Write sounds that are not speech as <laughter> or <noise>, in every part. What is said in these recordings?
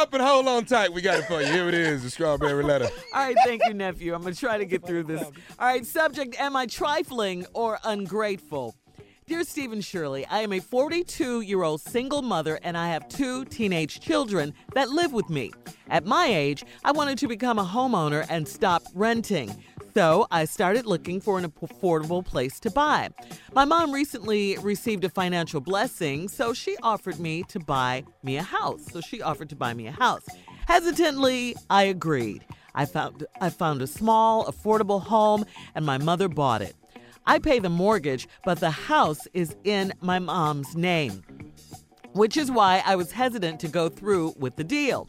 up and hold on tight. We got it for you. Here it is, the strawberry letter. <laughs> All right, thank you, nephew. I'm going to try to get through this. All right, subject Am I trifling or ungrateful? Dear Steve and Shirley, I am a 42 year old single mother and I have two teenage children that live with me. At my age, I wanted to become a homeowner and stop renting. So I started looking for an affordable place to buy. My mom recently received a financial blessing, so she offered me to buy me a house. So she offered to buy me a house. Hesitantly, I agreed. I found I found a small, affordable home and my mother bought it. I pay the mortgage, but the house is in my mom's name, which is why I was hesitant to go through with the deal.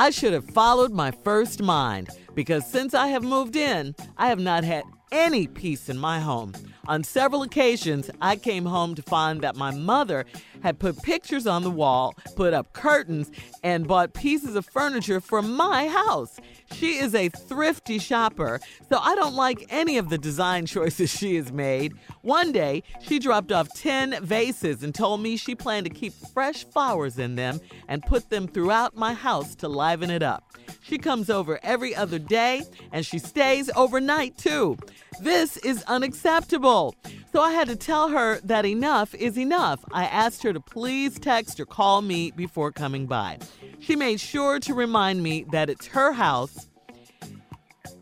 I should have followed my first mind because since I have moved in, I have not had any peace in my home. On several occasions, I came home to find that my mother had put pictures on the wall, put up curtains, and bought pieces of furniture for my house. She is a thrifty shopper, so I don't like any of the design choices <laughs> she has made. One day, she dropped off 10 vases and told me she planned to keep fresh flowers in them and put them throughout my house to liven it up. She comes over every other day and she stays overnight too. This is unacceptable. So I had to tell her that enough is enough. I asked her to please text or call me before coming by. She made sure to remind me that it's her house.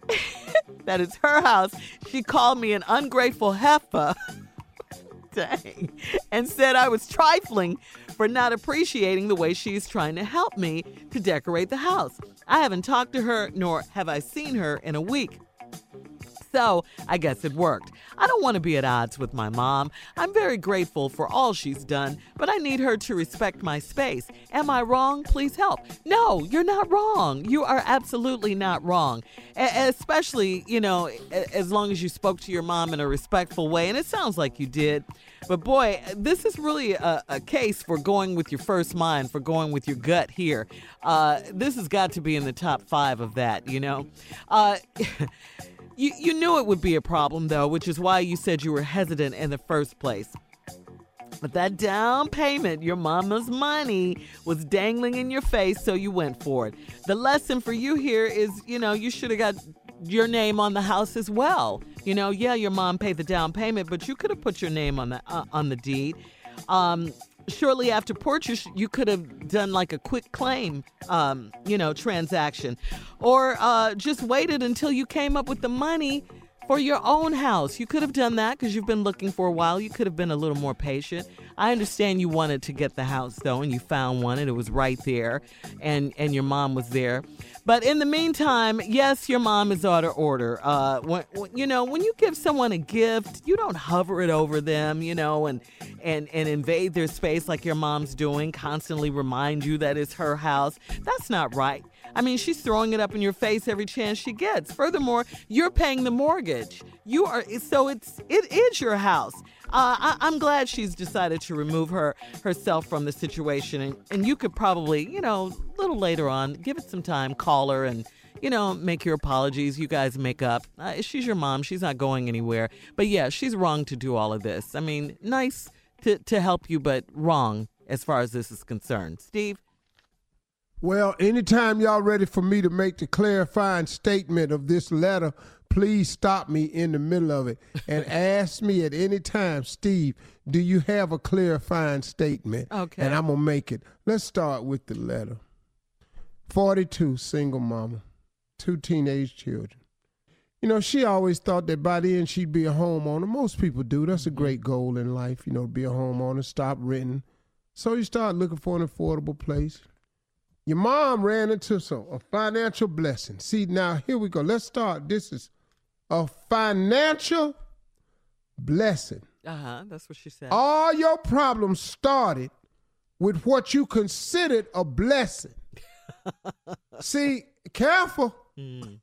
<laughs> that it's her house. She called me an ungrateful heifer. <laughs> Dang. And said I was trifling for not appreciating the way she's trying to help me to decorate the house. I haven't talked to her, nor have I seen her in a week. So I guess it worked. I don't want to be at odds with my mom. I'm very grateful for all she's done, but I need her to respect my space. Am I wrong? Please help. No, you're not wrong. You are absolutely not wrong. A- especially, you know, a- as long as you spoke to your mom in a respectful way, and it sounds like you did. But boy, this is really a, a case for going with your first mind, for going with your gut here. Uh, this has got to be in the top five of that, you know? Uh, <laughs> You, you knew it would be a problem, though, which is why you said you were hesitant in the first place. But that down payment, your mama's money, was dangling in your face, so you went for it. The lesson for you here is you know, you should have got your name on the house as well. You know, yeah, your mom paid the down payment, but you could have put your name on the uh, on the deed. Um, shortly after purchase, you could have done like a quitclaim, um, you know, transaction, or uh, just waited until you came up with the money for your own house. You could have done that because you've been looking for a while. You could have been a little more patient. I understand you wanted to get the house though, and you found one, and it was right there, and and your mom was there. But in the meantime, yes, your mom is out of order. Uh, when, you know, when you give someone a gift, you don't hover it over them, you know, and and and invade their space like your mom's doing. Constantly remind you that it's her house. That's not right. I mean, she's throwing it up in your face every chance she gets. Furthermore, you're paying the mortgage. You are so it's it is your house. Uh, I, am glad she's decided to remove her herself from the situation, and, and you could probably, you know, a little later on, give it some time, call her, and you know, make your apologies. You guys make up. Uh, she's your mom. She's not going anywhere. But yeah, she's wrong to do all of this. I mean, nice to to help you, but wrong as far as this is concerned. Steve. Well, anytime y'all ready for me to make the clarifying statement of this letter, please stop me in the middle of it and <laughs> ask me at any time, Steve, do you have a clarifying statement? Okay. And I'm going to make it. Let's start with the letter. 42, single mama, two teenage children. You know, she always thought that by then she'd be a homeowner. Most people do. That's a mm-hmm. great goal in life, you know, to be a homeowner, stop renting. So you start looking for an affordable place. Your mom ran into some a financial blessing. See, now here we go. Let's start. This is a financial blessing. Uh huh. That's what she said. All your problems started with what you considered a blessing. <laughs> See, careful. Mm.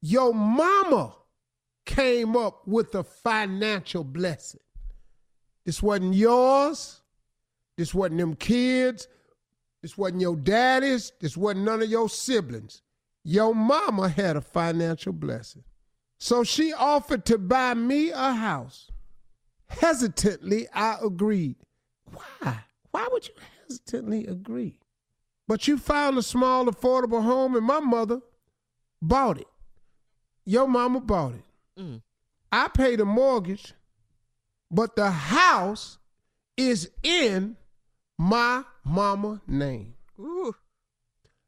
Your mama came up with a financial blessing. This wasn't yours. This wasn't them kids. This wasn't your daddy's. This wasn't none of your siblings. Your mama had a financial blessing. So she offered to buy me a house. Hesitantly, I agreed. Why? Why would you hesitantly agree? But you found a small, affordable home, and my mother bought it. Your mama bought it. Mm. I paid a mortgage, but the house is in my mama name. Ooh.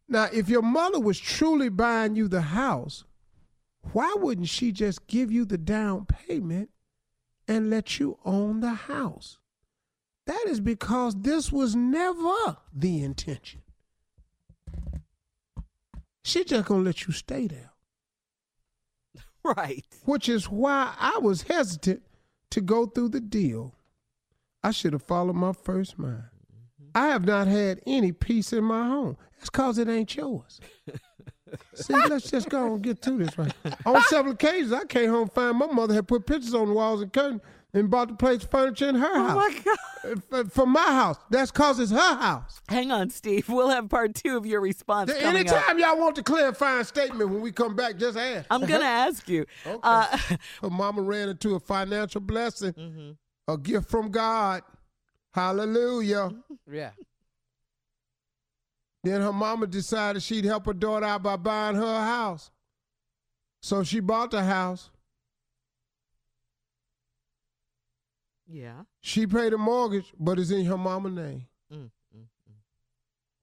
Now, if your mother was truly buying you the house, why wouldn't she just give you the down payment and let you own the house? That is because this was never the intention. She just gonna let you stay there. <laughs> Right. Which is why I was hesitant to go through the deal. I should have followed my first mind. Mm-hmm. I have not had any peace in my home. That's cause it ain't yours. <laughs> See, let's just go and get to this right. On several occasions, I came home find my mother had put pictures on the walls and curtains and bought the place furniture in her Oh house. my God. Uh, For my house. That's cause it's her house. Hang on, Steve. We'll have part two of your response coming up. Anytime y'all want to clarify a statement when we come back, just ask. I'm gonna <laughs> ask you. Okay. Uh, <laughs> her mama ran into a financial blessing, Mm-hmm. a gift from God. Hallelujah. Yeah. Then her mama decided she'd help her daughter out by buying her a house. So she bought the house. yeah. She paid a mortgage, but it's in her mama name, Mm, mm,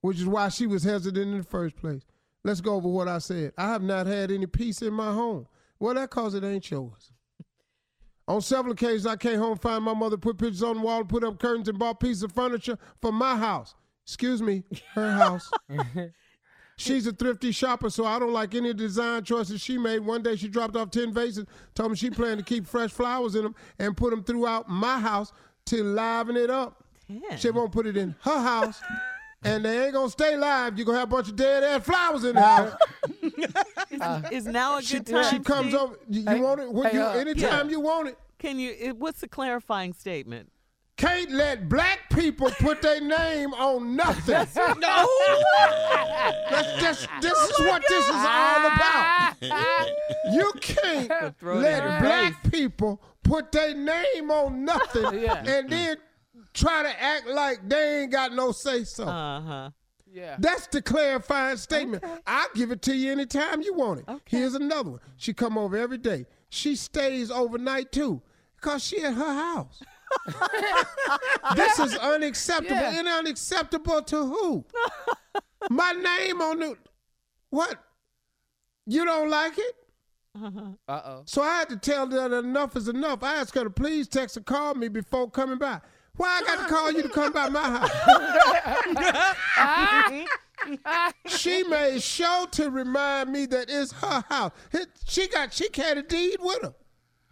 which is why she was hesitant in the first place. Let's go over what I said. I have not had any peace in my home. Well, that cause it ain't yours. <laughs> On several occasions, I came home, find my mother put pictures on the wall, put up curtains, and bought pieces of furniture for my house. Excuse me, her house. <laughs> She's a thrifty shopper, so I don't like any design choices she made. One day she dropped off 10 vases, told me she planned to keep fresh flowers in them and put them throughout my house to liven it up. Ten. She won't put it in her house. And they ain't gonna stay live. You're gonna have a bunch of dead ass flowers in the house. <laughs> Is now a She, good time? she comes Steve? over. You, you Hey, want it when hey, you uh, anytime you want it. Can you? it- What's the clarifying statement? Can't let black people put their name on nothing. <laughs> No. That's just this is what this is all about. You can't Throw it in let your black people put their name on nothing <laughs> Yeah. and then try to act like they ain't got no say so. Uh huh. Yeah. That's the clarifying statement. I'll give it to you anytime you want it. Okay. Here's another one. She come over every day. She stays overnight too, cause she at her house. <laughs> this is unacceptable. Yeah. And unacceptable to who? My name on the what? You don't like it? Uh-huh. Uh-oh. So I had to tell her that enough is enough. I asked her to please text or call me before coming by. Why I got to call you to come by my house? <laughs> she made sure to remind me that it's her house. She got she carried a deed with her.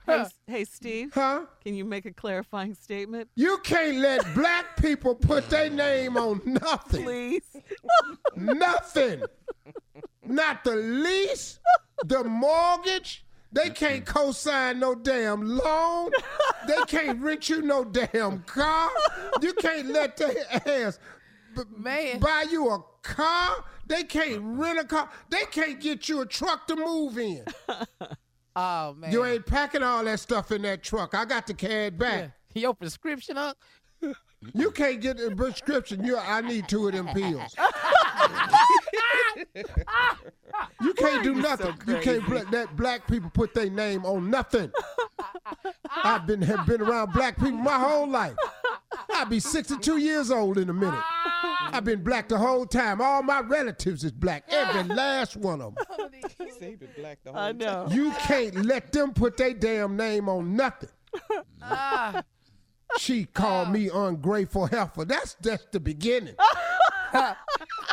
Hey, hey, Steve. Huh? Can you make a clarifying statement, You can't let black people put their name on nothing. please? Nothing. Not the lease, the mortgage. They can't co-sign no damn loan. They can't rent you no damn car. You can't let their ass b- Man. buy you a car. They can't rent a car. They can't get you a truck to move in. Oh man. You ain't packing all that stuff in that truck. I got to carry it back. Yeah. Your prescription, huh? You can't get a prescription. You, I need two of them pills. you can't do nothing. you can't crazy? bla- let black people put their name on nothing. I've been have been around black people my whole life. I'll be 62 years old in a minute. I've been black the whole time. All my relatives is black. Every <laughs> last one of them. Say been black the whole I know. You can't let them put their damn name on nothing. <laughs> Ah. She called me ungrateful heifer. That's just the beginning. <laughs> The-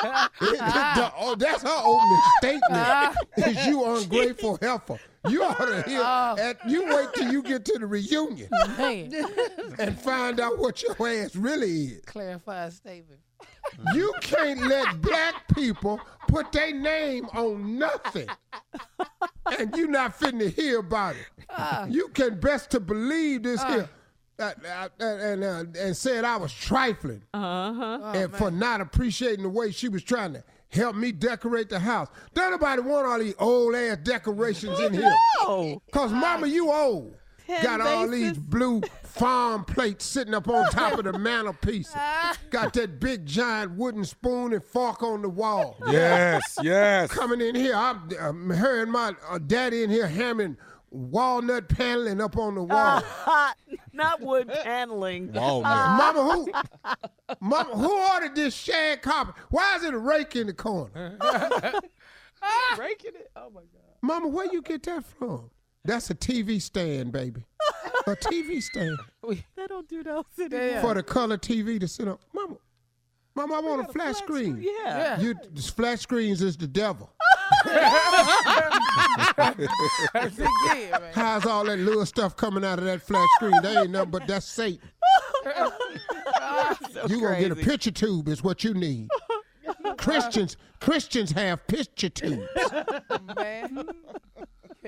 ah. oh, that's her opening statement. Ah. Is you ungrateful heifer? You ought to hear. Oh. At, you wait till you get to the reunion Man. and find out what your ass really is. Clarify statement. You can't let black people put their name on nothing. And you not finna to hear about it. You can best to believe this here. Uh, uh, uh, and, uh, and said I was trifling Uh huh. and for not appreciating the way she was trying to help me decorate the house. Don't nobody want all these old ass decorations in here. Oh, Cause mama, you old. Ten Got all these blue <laughs> farm plates sitting up on top of the <laughs> mantelpiece. Got that big giant wooden spoon and fork on the wall. Yes, yes. Coming in here, I'm, I'm her and my uh, daddy in here hammering walnut paneling up on the <laughs> wall. Hot, not wood paneling. Walnut. Mama, who? Mama, who ordered this shag carpet? Why is it a rake in the corner? Breaking it. Oh my god. Mama, where you get that from? That's a TV stand, baby. A TV stand <laughs> They don't do those anymore. For the color TV to sit on. Mama, Mama, I want a flat screen. Yeah. Yeah. You flat screens is the devil. That's it, yeah, man. How's all that little stuff coming out of that flat screen? That ain't nothing but that's Satan. So you gonna get a picture tube is what you need. <laughs> Christians, Christians have picture tubes. man.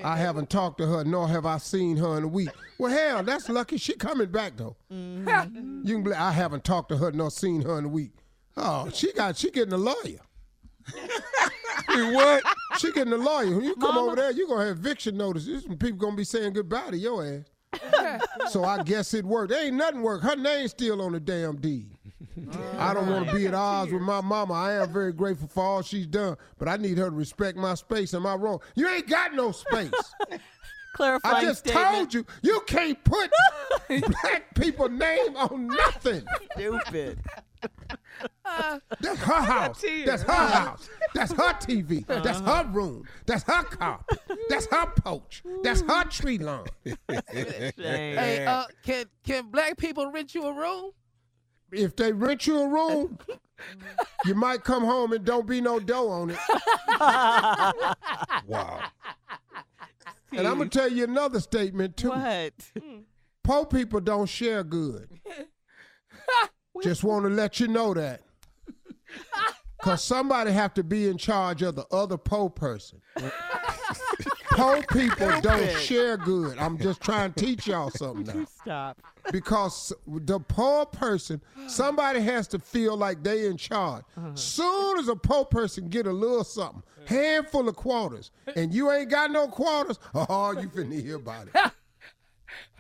I haven't talked to her, nor have I seen her in a week. Well, hell, that's lucky. She coming back though. Mm-hmm. You can believe I haven't talked to her nor seen her in a week. Oh, she got she getting a lawyer. <laughs> Wait, what? She getting a lawyer. When you come over there, you gonna have eviction notices. Some people gonna be saying goodbye to your ass. <laughs> so I guess it worked. There ain't nothing worked. Her name's still on the damn deed. I don't want to be at odds with my mama. I am very grateful for all she's done, but I need her to respect my space. Am I wrong? You ain't got no space. <laughs> Clarifying I just statement. told you, you can't put <laughs> black people name on nothing. Stupid. <laughs> That's her house. That's her house. That's her TV. That's her room. That's her car. That's her porch. That's her tree lawn. Hey, uh, can can black people rent you a room? If they rent you a room, <laughs> you might come home and don't be no dough on it. Wow. And I'm gonna tell you another statement too. What? <laughs> Poor people don't share good. <laughs> Just want to let you know that. Cause somebody have to be in charge of the other poor person. poor people don't share good. I'm just trying to teach y'all something now. Stop. Because the poor person, somebody has to feel like they in charge. Soon as a poor person get a little something, handful of quarters, and you ain't got no quarters, oh, you finna hear about it. <laughs>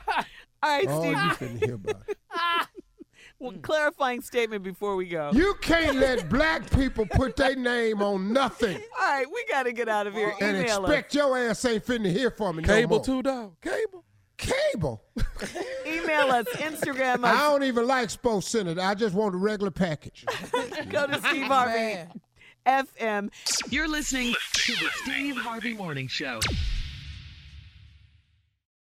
All right, Oh, Steve. you finna hear about it. <laughs> well, clarifying statement before we go. You can't let black people put their name on nothing <laughs> All right, we got to get out of here. and Email us. expect your ass ain't finna hear from me no Cable more. too, dog. Cable. Cable. Email us. Instagram I don't even like Sports Center. I just want a regular package. <laughs> Go to Steve Harvey Man. FM. You're listening to the Steve Harvey Morning Show.